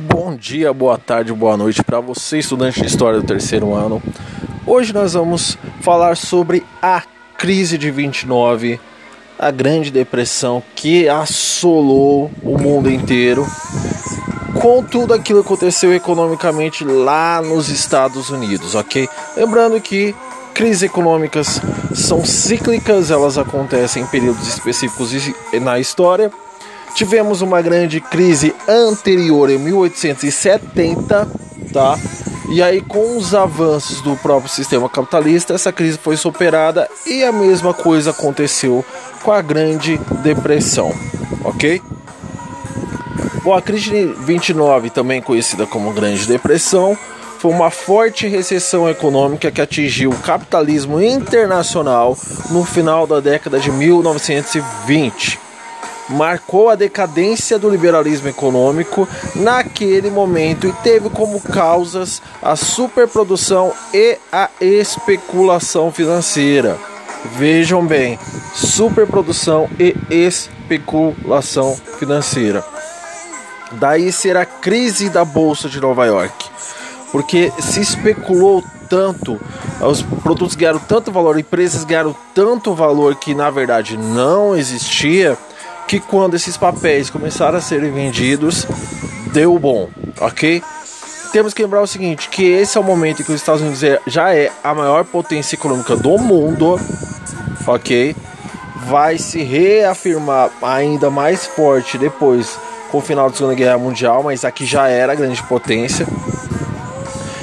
Bom dia, boa tarde, boa noite para você, estudante de história do terceiro ano. Hoje nós vamos falar sobre a crise de 29, a Grande Depressão que assolou o mundo inteiro, com tudo aquilo que aconteceu economicamente lá nos Estados Unidos, ok? Lembrando que crises econômicas são cíclicas, elas acontecem em períodos específicos na história Tivemos uma grande crise anterior em 1870, tá? E aí, com os avanços do próprio sistema capitalista, essa crise foi superada e a mesma coisa aconteceu com a Grande Depressão, ok? Bom, a crise de 29, também conhecida como Grande Depressão, foi uma forte recessão econômica que atingiu o capitalismo internacional no final da década de 1920 marcou a decadência do liberalismo econômico naquele momento e teve como causas a superprodução e a especulação financeira. Vejam bem, superprodução e especulação financeira. Daí será a crise da bolsa de Nova York, porque se especulou tanto, os produtos ganharam tanto valor, empresas ganharam tanto valor que na verdade não existia que quando esses papéis começaram a serem vendidos, deu bom, ok? Temos que lembrar o seguinte, que esse é o momento em que os Estados Unidos é, já é a maior potência econômica do mundo, ok? Vai se reafirmar ainda mais forte depois com o final da Segunda Guerra Mundial, mas aqui já era grande potência.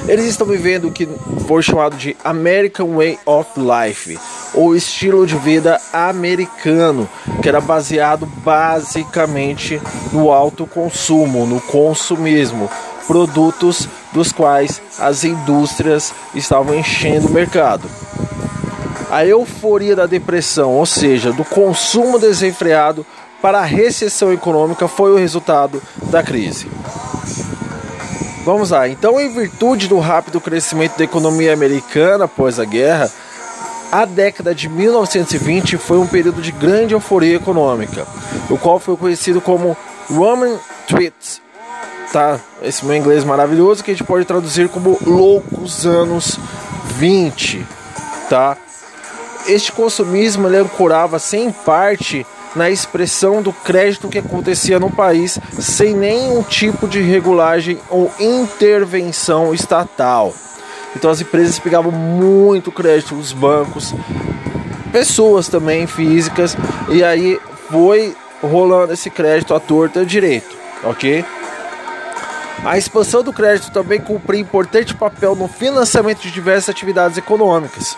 Eles estão vivendo o que foi chamado de American Way of Life, ou estilo de vida americano, que era baseado basicamente no alto consumo, no consumismo, produtos dos quais as indústrias estavam enchendo o mercado. A euforia da depressão, ou seja, do consumo desenfreado para a recessão econômica, foi o resultado da crise. Vamos lá. Então, em virtude do rápido crescimento da economia americana após a guerra, a década de 1920 foi um período de grande euforia econômica, o qual foi conhecido como Roman Tweets. Tá? Esse meu inglês maravilhoso que a gente pode traduzir como loucos anos 20, tá? Este consumismo ele ancorava-se em parte na expressão do crédito que acontecia no país sem nenhum tipo de regulagem ou intervenção estatal. Então as empresas pegavam muito crédito dos bancos, pessoas também físicas, e aí foi rolando esse crédito à torta direito, ok? A expansão do crédito também cumpriu importante papel no financiamento de diversas atividades econômicas.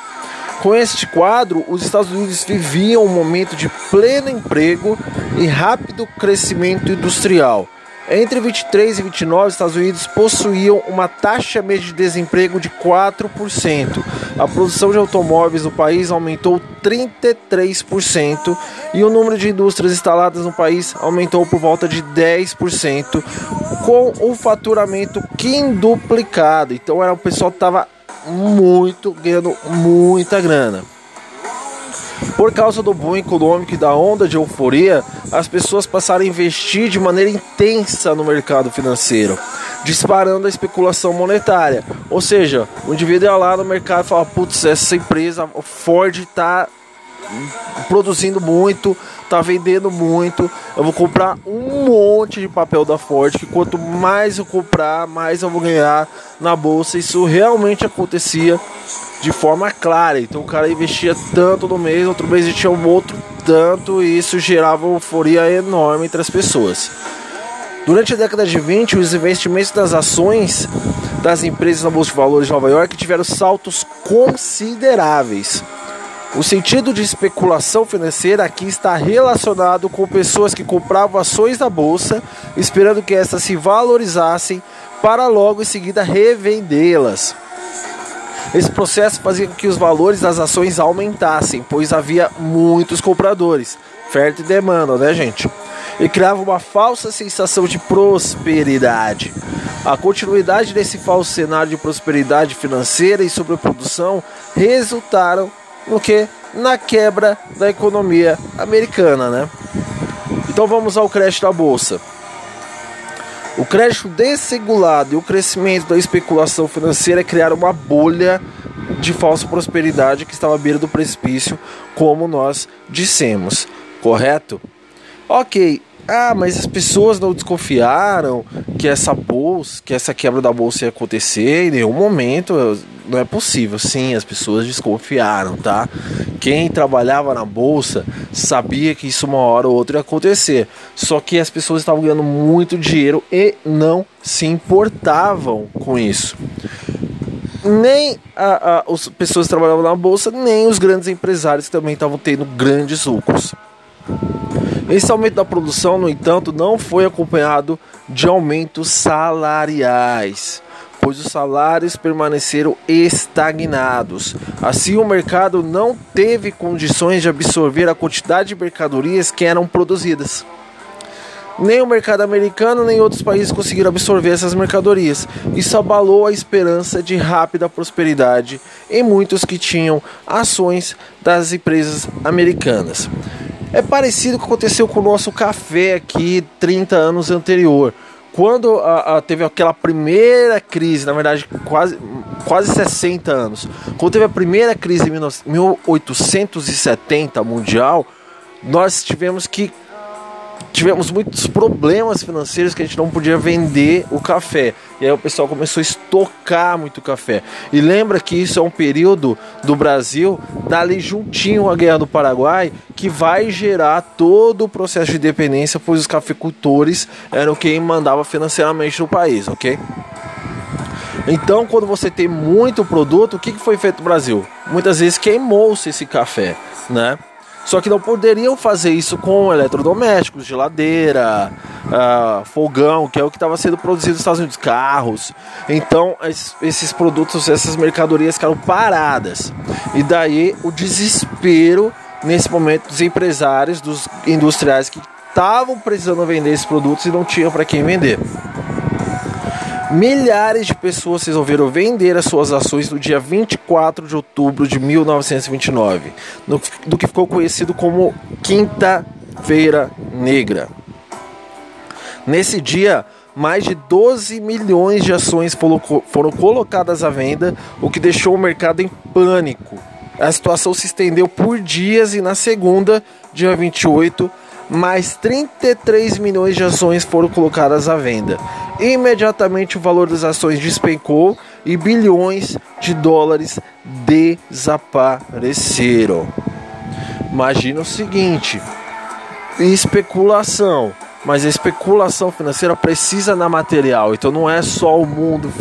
Com este quadro, os Estados Unidos viviam um momento de pleno emprego e rápido crescimento industrial. Entre 23 e 29, os Estados Unidos possuíam uma taxa média de desemprego de 4%. A produção de automóveis no país aumentou 33% e o número de indústrias instaladas no país aumentou por volta de 10%, com o faturamento quinduplicado. Então era o pessoal estava muito, ganhando muita grana. Por causa do boom econômico e da onda de euforia, as pessoas passaram a investir de maneira intensa no mercado financeiro, disparando a especulação monetária. Ou seja, o indivíduo ia lá no mercado e fala: putz, essa empresa, Ford, está produzindo muito, tá vendendo muito. Eu vou comprar um monte de papel da Ford, que quanto mais eu comprar, mais eu vou ganhar na bolsa. Isso realmente acontecia de forma clara. Então o cara investia tanto no mês, outro mês ele tinha um outro tanto, e isso gerava uma euforia enorme entre as pessoas. Durante a década de 20, os investimentos das ações das empresas na Bolsa de Valores de Nova York tiveram saltos consideráveis. O sentido de especulação financeira aqui está relacionado com pessoas que compravam ações da bolsa, esperando que estas se valorizassem para logo em seguida revendê-las. Esse processo fazia com que os valores das ações aumentassem, pois havia muitos compradores, oferta e demanda, né, gente? E criava uma falsa sensação de prosperidade. A continuidade desse falso cenário de prosperidade financeira e sobreprodução resultaram no que? Na quebra da economia americana, né? Então vamos ao crash da bolsa. O crédito desregulado e o crescimento da especulação financeira criaram uma bolha de falsa prosperidade que estava à beira do precipício, como nós dissemos, correto? Ok, ah, mas as pessoas não desconfiaram que essa bolsa, que essa quebra da bolsa ia acontecer em nenhum momento. Não é possível. Sim, as pessoas desconfiaram, tá? Quem trabalhava na bolsa sabia que isso uma hora ou outra ia acontecer. Só que as pessoas estavam ganhando muito dinheiro e não se importavam com isso. Nem a, a, as pessoas que trabalhavam na bolsa, nem os grandes empresários que também estavam tendo grandes lucros. Esse aumento da produção, no entanto, não foi acompanhado de aumentos salariais, pois os salários permaneceram estagnados. Assim, o mercado não teve condições de absorver a quantidade de mercadorias que eram produzidas. Nem o mercado americano nem outros países conseguiram absorver essas mercadorias. Isso abalou a esperança de rápida prosperidade em muitos que tinham ações das empresas americanas. É parecido com o que aconteceu com o nosso café aqui 30 anos anterior. Quando a, a, teve aquela primeira crise, na verdade quase, quase 60 anos, quando teve a primeira crise em 1870 mundial, nós tivemos que tivemos muitos problemas financeiros que a gente não podia vender o café. E aí o pessoal começou a estocar muito café. E lembra que isso é um período do Brasil, dali juntinho à Guerra do Paraguai, que vai gerar todo o processo de independência, pois os cafeicultores eram quem mandava financeiramente no país, ok? Então, quando você tem muito produto, o que foi feito no Brasil? Muitas vezes queimou-se esse café, né? Só que não poderiam fazer isso com eletrodomésticos, geladeira, uh, fogão, que é o que estava sendo produzido nos Estados Unidos, carros. Então esses produtos, essas mercadorias ficaram paradas. E daí o desespero nesse momento dos empresários, dos industriais que estavam precisando vender esses produtos e não tinham para quem vender. Milhares de pessoas resolveram vender as suas ações no dia 24 de outubro de 1929, no, do que ficou conhecido como Quinta-feira Negra. Nesse dia, mais de 12 milhões de ações foram colocadas à venda, o que deixou o mercado em pânico. A situação se estendeu por dias e na segunda, dia 28, mais 33 milhões de ações foram colocadas à venda. Imediatamente o valor das ações despencou e bilhões de dólares desapareceram. Imagina o seguinte: especulação. Mas a especulação financeira precisa na material, então não é só o mundo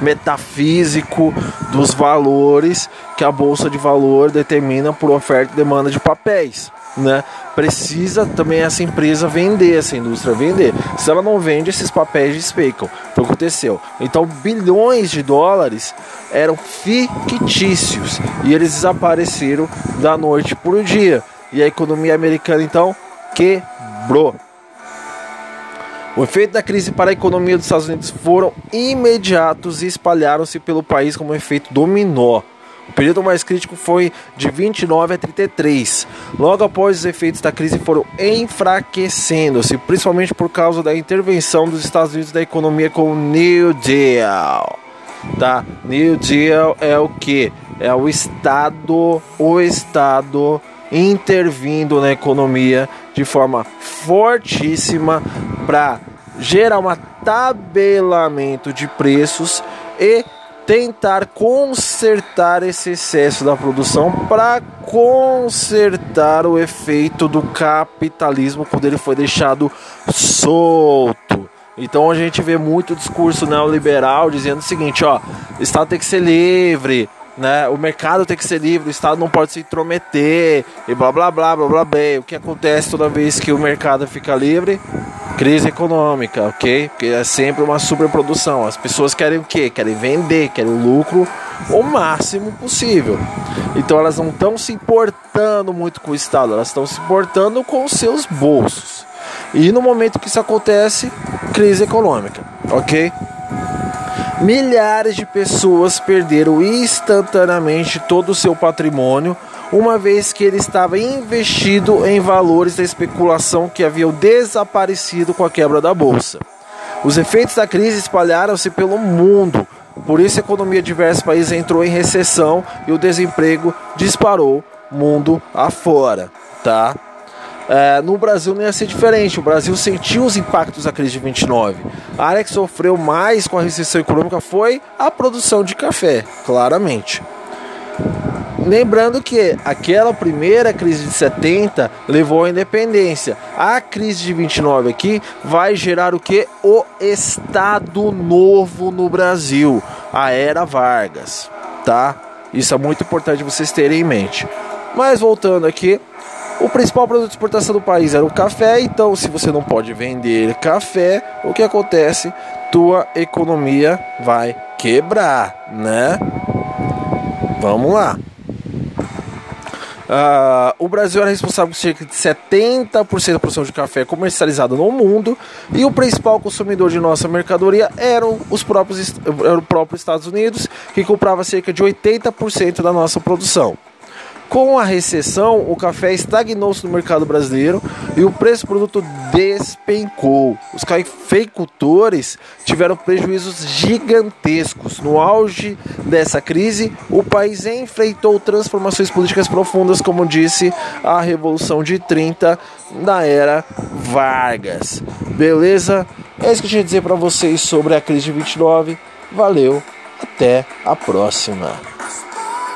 metafísico dos valores que a bolsa de valor determina por oferta e demanda de papéis né? Precisa também essa empresa vender, essa indústria vender. Se ela não vende, esses papéis despecam. Foi o que aconteceu. Então, bilhões de dólares eram fictícios e eles desapareceram da noite para o dia. E a economia americana então quebrou. O efeito da crise para a economia dos Estados Unidos foram imediatos e espalharam-se pelo país como um efeito dominó. O período mais crítico foi de 29 a 33. Logo após os efeitos da crise foram enfraquecendo-se, principalmente por causa da intervenção dos Estados Unidos da economia com o New Deal. Tá? New Deal é o que? É o Estado, o Estado intervindo na economia de forma fortíssima para gerar um tabelamento de preços e tentar consertar esse excesso da produção para consertar o efeito do capitalismo quando ele foi deixado solto. Então a gente vê muito discurso neoliberal dizendo o seguinte, ó, o Estado tem que ser livre, né? O mercado tem que ser livre, o Estado não pode se intrometer e blá blá blá blá blá. blá. O que acontece toda vez que o mercado fica livre? Crise econômica, ok? Porque é sempre uma superprodução. As pessoas querem o quê? Querem vender, querem o lucro o máximo possível. Então elas não estão se importando muito com o Estado, elas estão se importando com os seus bolsos. E no momento que isso acontece, crise econômica, ok? Milhares de pessoas perderam instantaneamente todo o seu patrimônio, uma vez que ele estava investido em valores da especulação que haviam desaparecido com a quebra da bolsa. Os efeitos da crise espalharam-se pelo mundo. Por isso, a economia de diversos países entrou em recessão e o desemprego disparou mundo afora, tá? É, no Brasil não ia ser diferente. O Brasil sentiu os impactos da crise de 29. A área que sofreu mais com a recessão econômica foi a produção de café, claramente. Lembrando que aquela primeira crise de 70 levou à independência. A crise de 29 aqui vai gerar o que? O Estado Novo no Brasil, a era Vargas, tá? Isso é muito importante vocês terem em mente. Mas voltando aqui, o principal produto de exportação do país era o café, então se você não pode vender café, o que acontece? Tua economia vai quebrar, né? Vamos lá. Uh, o Brasil era responsável por cerca de 70% da produção de café comercializada no mundo e o principal consumidor de nossa mercadoria eram os próprios, era o próprio Estados Unidos, que comprava cerca de 80% da nossa produção. Com a recessão, o café estagnou-se no mercado brasileiro e o preço do produto despencou. Os cafeicultores tiveram prejuízos gigantescos. No auge dessa crise, o país enfrentou transformações políticas profundas, como disse a Revolução de 30 da era Vargas. Beleza? É isso que eu tinha a dizer para vocês sobre a crise de 29. Valeu, até a próxima.